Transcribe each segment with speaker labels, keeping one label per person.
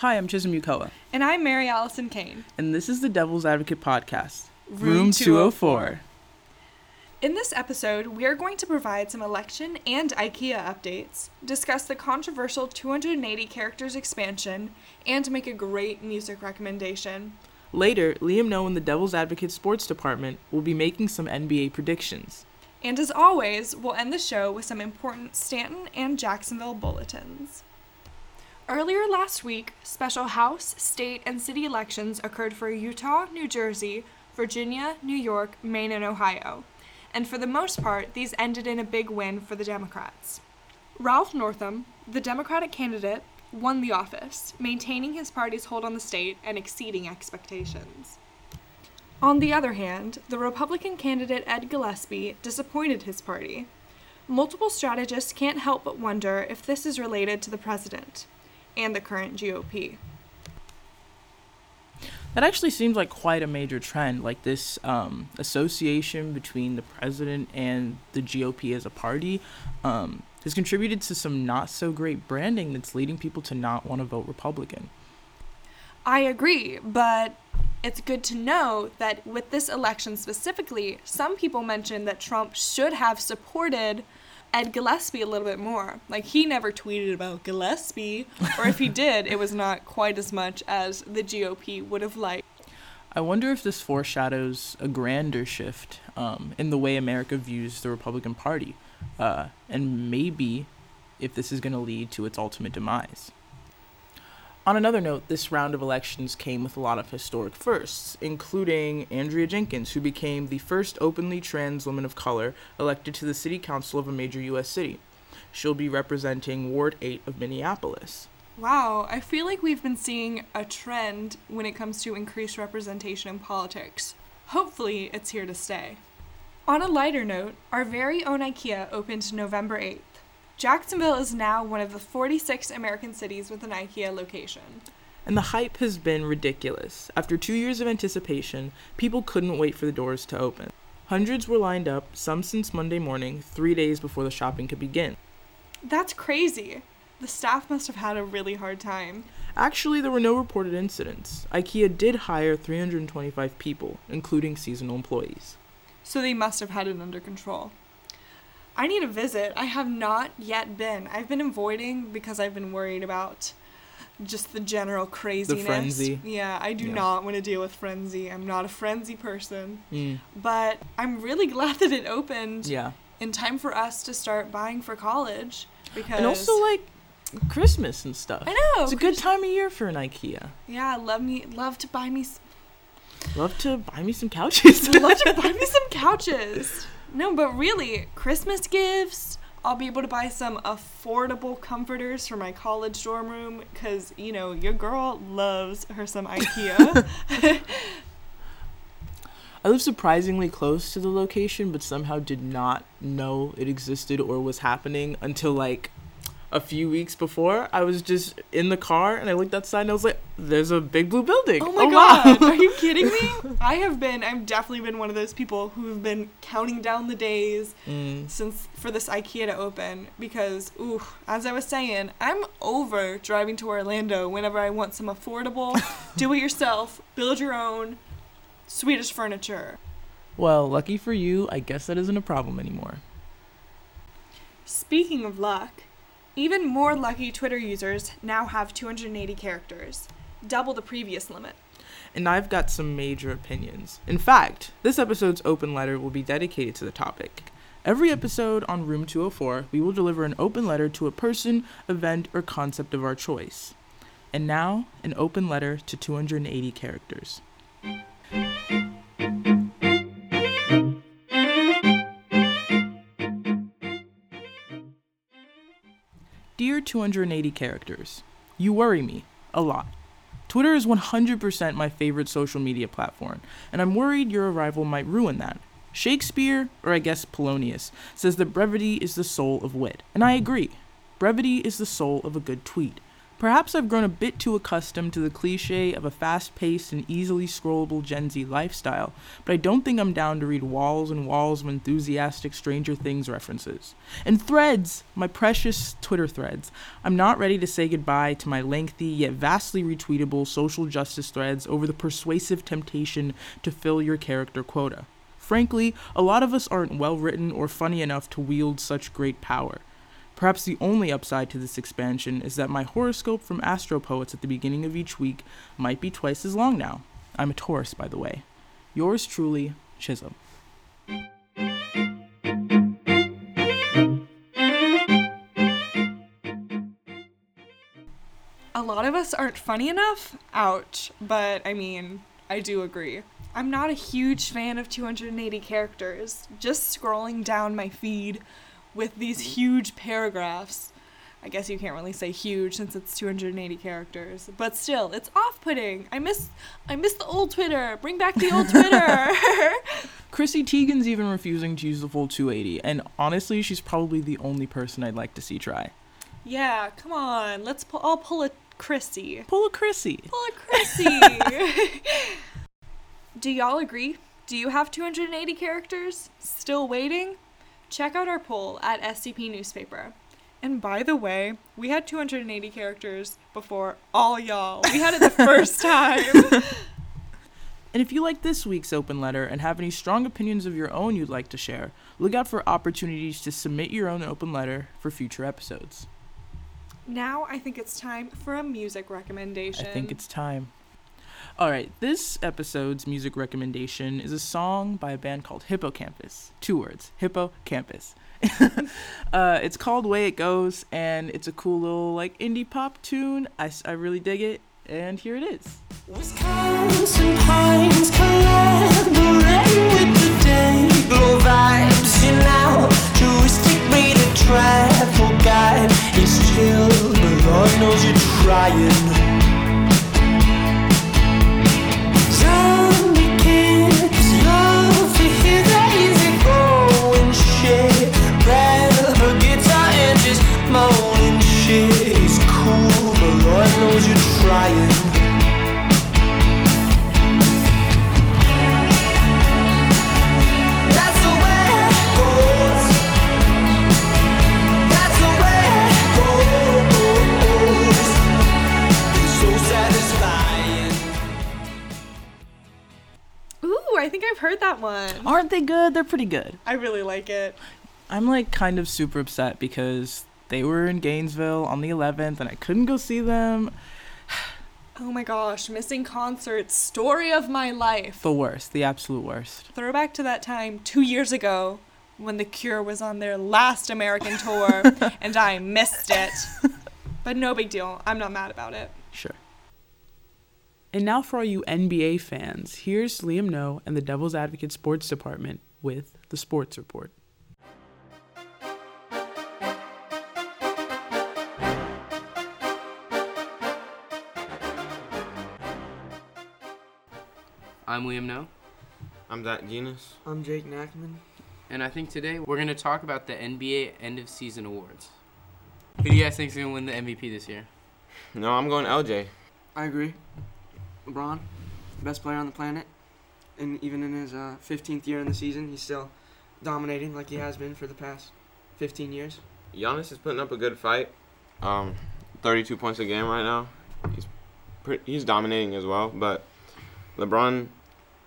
Speaker 1: Hi, I'm Chisholm Yukoa,
Speaker 2: And I'm Mary Allison Kane.
Speaker 1: and this is the Devil's Advocate podcast,
Speaker 2: Room
Speaker 1: 204.
Speaker 2: In this episode, we are going to provide some election and IKEA updates, discuss the controversial 280 characters expansion, and make a great music recommendation.
Speaker 1: Later, Liam Noe and the Devil's Advocate Sports Department will be making some NBA predictions.
Speaker 2: And as always, we'll end the show with some important Stanton and Jacksonville bulletins. Earlier last week, special House, state, and city elections occurred for Utah, New Jersey, Virginia, New York, Maine, and Ohio. And for the most part, these ended in a big win for the Democrats. Ralph Northam, the Democratic candidate, won the office, maintaining his party's hold on the state and exceeding expectations. On the other hand, the Republican candidate Ed Gillespie disappointed his party. Multiple strategists can't help but wonder if this is related to the president and the current GOP.
Speaker 1: That actually seems like quite a major trend, like this um, association between the president and the GOP as a party um, has contributed to some not so great branding that's leading people to not want to vote Republican.
Speaker 2: I agree, but it's good to know that with this election specifically, some people mentioned that Trump should have supported Ed Gillespie a little bit more. Like he never tweeted about Gillespie, or if he did, it was not quite as much as the GOP would have liked.
Speaker 1: I wonder if this foreshadows a grander shift um, in the way America views the Republican Party, uh, and maybe if this is going to lead to its ultimate demise. On another note, this round of elections came with a lot of historic firsts, including Andrea Jenkins, who became the first openly trans woman of color elected to the city council of a major U.S. city. She'll be representing Ward 8 of Minneapolis.
Speaker 2: Wow, I feel like we've been seeing a trend when it comes to increased representation in politics. Hopefully, it's here to stay. On a lighter note, our very own IKEA opened November 8th. Jacksonville is now one of the 46 American cities with an IKEA location.
Speaker 1: And the hype has been ridiculous. After two years of anticipation, people couldn't wait for the doors to open. Hundreds were lined up, some since Monday morning, three days before the shopping could begin.
Speaker 2: That's crazy. The staff must have had a really hard time.
Speaker 1: Actually, there were no reported incidents. IKEA did hire 325 people, including seasonal employees.
Speaker 2: So they must have had it under control. I need a visit. I have not yet been. I've been avoiding because I've been worried about just the general craziness.
Speaker 1: frenzy.
Speaker 2: Yeah, I do
Speaker 1: Yeah.
Speaker 2: not want to deal with frenzy. I'm not a frenzy person.
Speaker 1: Mm,
Speaker 2: But I'm really glad that it opened
Speaker 1: yeah.
Speaker 2: in time for us to start buying for college because
Speaker 1: And also, like, Christmas and stuff.
Speaker 2: I know.
Speaker 1: It's a good time of year for an IKEA.
Speaker 2: Yeah, love me love to buy me s-
Speaker 1: Love to buy me some couches.
Speaker 2: love to buy me some couches. No, but really, Christmas gifts. I'll be able to buy some affordable comforters for my college dorm room because, you know, your girl loves her some IKEA.
Speaker 1: I live surprisingly close to the location, but somehow did not know it existed or was happening until like a few weeks before. I was just in the car and I looked outside and I was like, "There's a big blue building."
Speaker 2: oh my
Speaker 1: wow."
Speaker 2: god, are you kidding me? I have been, I've definitely been one of those people who've been counting down the days
Speaker 1: Mm,
Speaker 2: since for this IKEA to open because, ooh, as I was saying, I'm over driving to Orlando whenever I want some affordable, do it yourself, build your own Swedish furniture.
Speaker 1: well, lucky for you, I guess that isn't a problem anymore.
Speaker 2: Speaking of luck, even more lucky Twitter users now have 280 characters, double the previous limit.
Speaker 1: And I've got some major opinions. In fact, this episode's open letter will be dedicated to the topic. Every episode on Room 204, we will deliver an open letter to a person, event, or concept of our choice. And now, an open letter to 280 characters. 280 characters, you worry me a lot. Twitter is 100% my favorite social media platform, and I'm worried your arrival might ruin that. Shakespeare, or I guess Polonius, says that brevity is the soul of wit, and I agree. Brevity is the soul of a good tweet. Perhaps I've grown a bit too accustomed to the cliche of a fast paced and easily scrollable Gen Z lifestyle, but I don't think I'm down to read walls and walls of enthusiastic Stranger Things references. And threads! My precious Twitter threads. I'm not ready to say goodbye to my lengthy yet vastly retweetable social justice threads over the persuasive temptation to fill your character quota. Frankly, a lot of us aren't well written or funny enough to wield such great power. Perhaps the only upside to this expansion is that my horoscope from Astropoets at the beginning of each week might be twice as long now. I'm a Taurus, by the way. Yours truly, Chisholm.
Speaker 2: A lot of us aren't funny enough. Ouch. But I mean, I do agree. I'm not a huge fan of 280 characters. Just scrolling down my feed with these mm-hmm. huge paragraphs. I guess you can't really say huge since it's 280 characters, but still, it's off-putting. I miss I miss the old Twitter. Bring back the old Twitter.
Speaker 1: Chrissy Teigen's even refusing to use the full 280, and honestly, she's probably the only person I'd like to see try.
Speaker 2: Yeah, come on. Let's pull I'll pull a Chrissy.
Speaker 1: Pull a Chrissy.
Speaker 2: Pull a Chrissy. Do y'all agree? Do you have 280 characters? Still waiting? Check out our poll at SCP Newspaper. And by the way, we had 280 characters before all y'all. We had it the first time.
Speaker 1: And if you like this week's open letter and have any strong opinions of your own you'd like to share, look out for opportunities to submit your own open letter for future episodes.
Speaker 2: Now I think it's time for a music recommendation.
Speaker 1: I think it's time. All right, this episode's music recommendation is a song by a band called Hippo Campus. Two words, Hippo Campus. uh, it's called Way It Goes, and it's a cool little like indie pop tune. I, I really dig it, and here it is. Wisconsin pines with the day vibes touristic rated travel guide. It's chill, but Lord knows you're trying. They good? They're pretty good.
Speaker 2: I really like it.
Speaker 1: I'm like kind of super upset because they were in Gainesville on the 11th and I couldn't go see them.
Speaker 2: Oh my gosh, missing concerts, story of my life.
Speaker 1: The worst, the absolute worst.
Speaker 2: Throwback to that time 2 years ago when The Cure was on their last American tour and I missed it. But no big deal. I'm not mad about it.
Speaker 1: Sure. And now, for all you NBA fans, here's Liam No and the Devil's Advocate Sports Department with the Sports Report.
Speaker 3: I'm Liam No.
Speaker 4: I'm Zach Genus.
Speaker 5: I'm Jake Nackman.
Speaker 3: And I think today we're going to talk about the NBA end of season awards. Who do you guys think is going to win the MVP this year?
Speaker 4: No, I'm going LJ.
Speaker 5: I agree. LeBron, best player on the planet, and even in his uh, 15th year in the season, he's still dominating like he has been for the past 15 years.
Speaker 4: Giannis is putting up a good fight. Um, 32 points a game right now. He's pretty, he's dominating as well. But LeBron,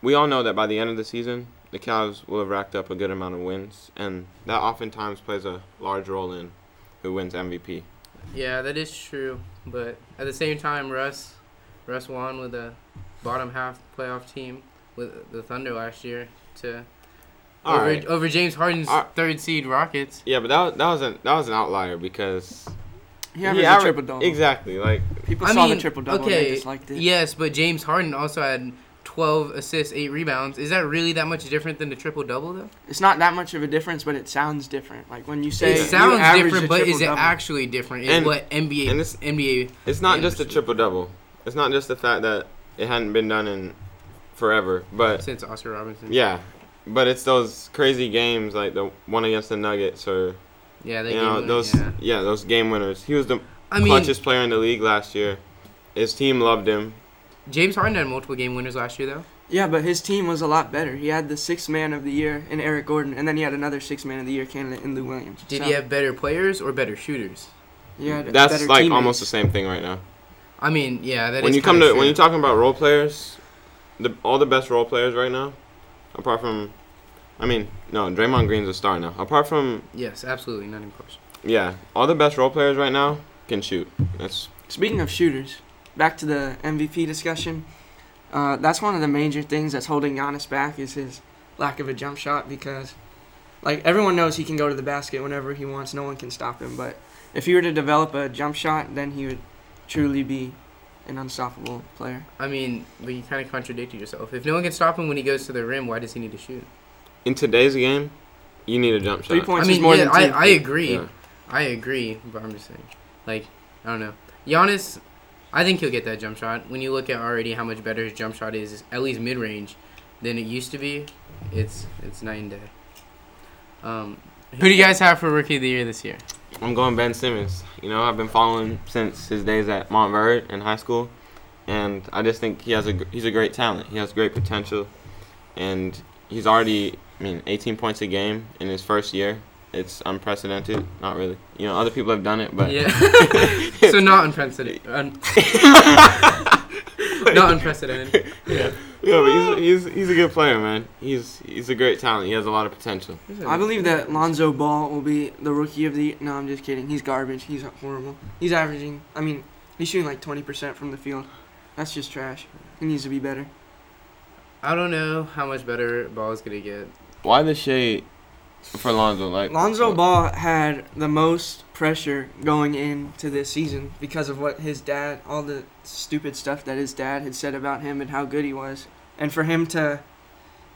Speaker 4: we all know that by the end of the season, the Cavs will have racked up a good amount of wins, and that oftentimes plays a large role in who wins MVP.
Speaker 3: Yeah, that is true. But at the same time, Russ Russ won with a bottom half playoff team with the Thunder last year to over, right. over James Harden's third seed Rockets.
Speaker 4: Yeah, but that that was an that was an outlier because
Speaker 5: he averaged a triple double.
Speaker 4: Exactly, like
Speaker 5: people I saw mean, the triple double. Okay, and they just liked it.
Speaker 3: yes, but James Harden also had 12 assists, 8 rebounds. Is that really that much different than the triple double though?
Speaker 5: It's not that much of a difference, but it sounds different. Like when you say
Speaker 3: it sounds different, but is it actually different? Is what NBA
Speaker 4: and
Speaker 3: it's, NBA
Speaker 4: It's not just a triple double. It's not just the fact that it hadn't been done in forever, but
Speaker 3: since Oscar Robertson.
Speaker 4: Yeah, but it's those crazy games like the one against the Nuggets or
Speaker 3: yeah,
Speaker 4: you know those yeah. yeah. those game winners. He was the
Speaker 3: I mean,
Speaker 4: clutchest player in the league last year. His team loved him.
Speaker 3: James Harden had multiple game winners last year, though.
Speaker 5: Yeah, but his team was a lot better. He had the sixth man of the year in Eric Gordon, and then he had another sixth man of the year candidate in Lou Williams.
Speaker 3: Did
Speaker 5: So,
Speaker 3: he have better players or better shooters?
Speaker 5: he had
Speaker 4: That's like
Speaker 5: teammates.
Speaker 4: almost the same thing right now.
Speaker 3: I mean, yeah, that
Speaker 4: when
Speaker 3: is
Speaker 4: you come
Speaker 3: kinda
Speaker 4: to when you're talking about role players, the all the best role players right now, apart from, I mean, no, Draymond Green's a star now. Apart from,
Speaker 3: Yes, absolutely, not even close.
Speaker 4: yeah, all the best role players right now can shoot. That's
Speaker 5: Speaking of shooters, back to the MVP discussion. Uh, that's one of the major things that's holding Giannis back is his lack of a jump shot because, like everyone knows, he can go to the basket whenever he wants. No one can stop him. But if he were to develop a jump shot, then he would truly be an unstoppable player.
Speaker 3: I mean, but you kind of contradicted yourself. If no one can stop him when he goes to the rim, why does he need to shoot?
Speaker 4: in today's game, you need a jump shot.
Speaker 5: Three
Speaker 4: shot.
Speaker 5: points
Speaker 3: I mean,
Speaker 5: is more
Speaker 3: yeah,
Speaker 5: than
Speaker 3: I,
Speaker 5: ten.
Speaker 3: I agree.
Speaker 4: Yeah.
Speaker 3: I agree, but I'm just saying, like, I don't know. Giannis, I think he'll get that jump shot. When you look at already how much better his jump shot is, at least mid range, than it used to be, it's it's night and day. Um, who do you guys have for rookie of the year this year?
Speaker 4: I'm going Ben Simmons. You know, I've been following since his days at Montverde in high school, and I just think he has a he's a great talent. He has great potential, and he's already I mean 18 points a game in his first year. It's unprecedented. Not really. You know, other people have done it, but
Speaker 3: yeah. so not unprecedented. Un- not unprecedented.
Speaker 4: yeah, yeah, but he's, he's he's a good player, man. He's he's a great talent. He has a lot of potential.
Speaker 5: I believe that Lonzo Ball will be the rookie of the year. No, I'm just kidding. He's garbage. He's horrible. He's averaging. I mean, he's shooting like 20% from the field. That's just trash. He needs to be better.
Speaker 3: I don't know how much better Ball is gonna get.
Speaker 4: Why the shade for Lonzo? Like
Speaker 5: Lonzo Ball had the most pressure going into this season because of what his dad, all the stupid stuff that his dad had said about him and how good he was. And for him to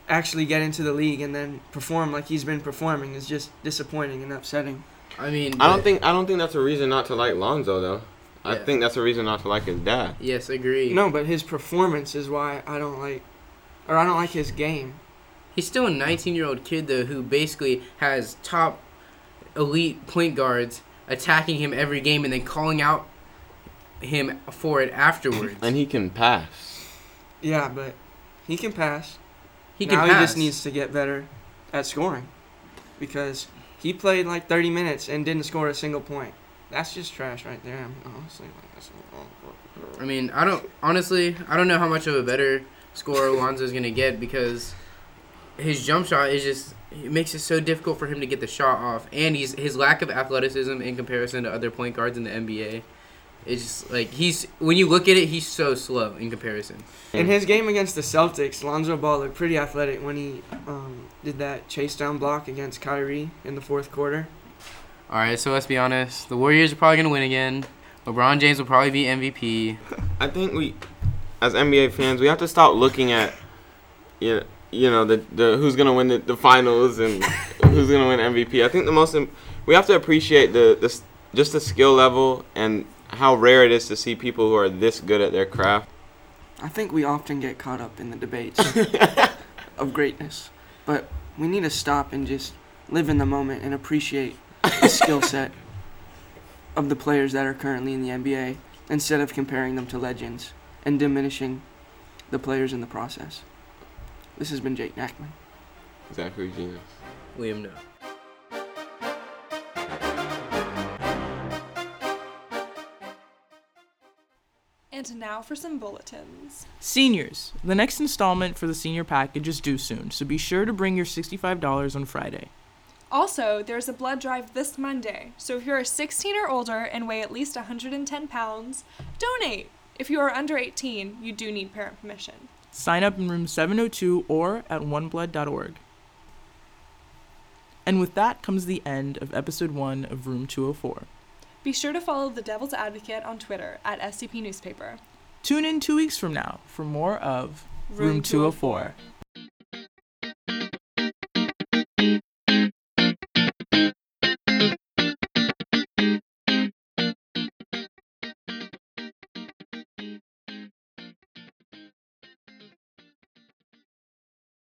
Speaker 5: actually get into the league and then perform like he's been performing is just disappointing and upsetting.
Speaker 3: I mean,
Speaker 4: I don't think I don't think that's a reason not to like Lonzo though. I think that's a reason not to like his dad.
Speaker 3: Yes, agree.
Speaker 5: No, but his performance is why I don't like, or I don't like his game.
Speaker 3: He's still a 19 year old kid though, who basically has top elite point guards attacking him every game and then calling out him for it afterwards.
Speaker 4: And he can pass.
Speaker 5: Yeah, but he can pass.
Speaker 3: he can
Speaker 5: now
Speaker 3: pass.
Speaker 5: he just needs to get better at scoring because he played like 30 minutes and didn't score a single point. That's just trash right there. I'm honestly like, that's
Speaker 3: I mean, I don't honestly, I don't know how much of a better scorer Lonzo's gonna get because his jump shot is just it makes it so difficult for him to get the shot off, and he's his lack of athleticism in comparison to other point guards in the NBA. It's just like he's when you look at it, he's so slow in comparison.
Speaker 5: In his game against the Celtics, Lonzo Ball looked pretty athletic when he um, did that chase down block against Kyrie in the fourth quarter.
Speaker 3: All right, so let's be honest. The Warriors are probably gonna win again. LeBron James will probably be MVP.
Speaker 4: I think we, as NBA fans, we have to stop looking at, you know, you know the, the who's gonna win the, the finals and who's gonna win MVP. I think the most im- we have to appreciate the, the just the skill level and how rare it is to see people who are this good at their craft.
Speaker 5: I think we often get caught up in the debates of greatness, but we need to stop and just live in the moment and appreciate the skill set of the players that are currently in the NBA instead of comparing them to legends and diminishing the players in the process. This has been Jake Nackman.
Speaker 4: Zachary Genius.
Speaker 3: Liam, no.
Speaker 2: And now for some bulletins.
Speaker 1: Seniors, the next installment for the senior package is due soon, so be sure to bring your $65 on Friday.
Speaker 2: Also, there's a blood drive this Monday, so if you're 16 or older and weigh at least 110 pounds, donate. If you are under 18, you do need parent permission.
Speaker 1: Sign up in room 702 or at oneblood.org. And with that comes the end of episode 1 of Room 204.
Speaker 2: Be sure to follow the Devil's Advocate on Twitter at SCP Newspaper.
Speaker 1: Tune in two weeks from now for more of Room 204.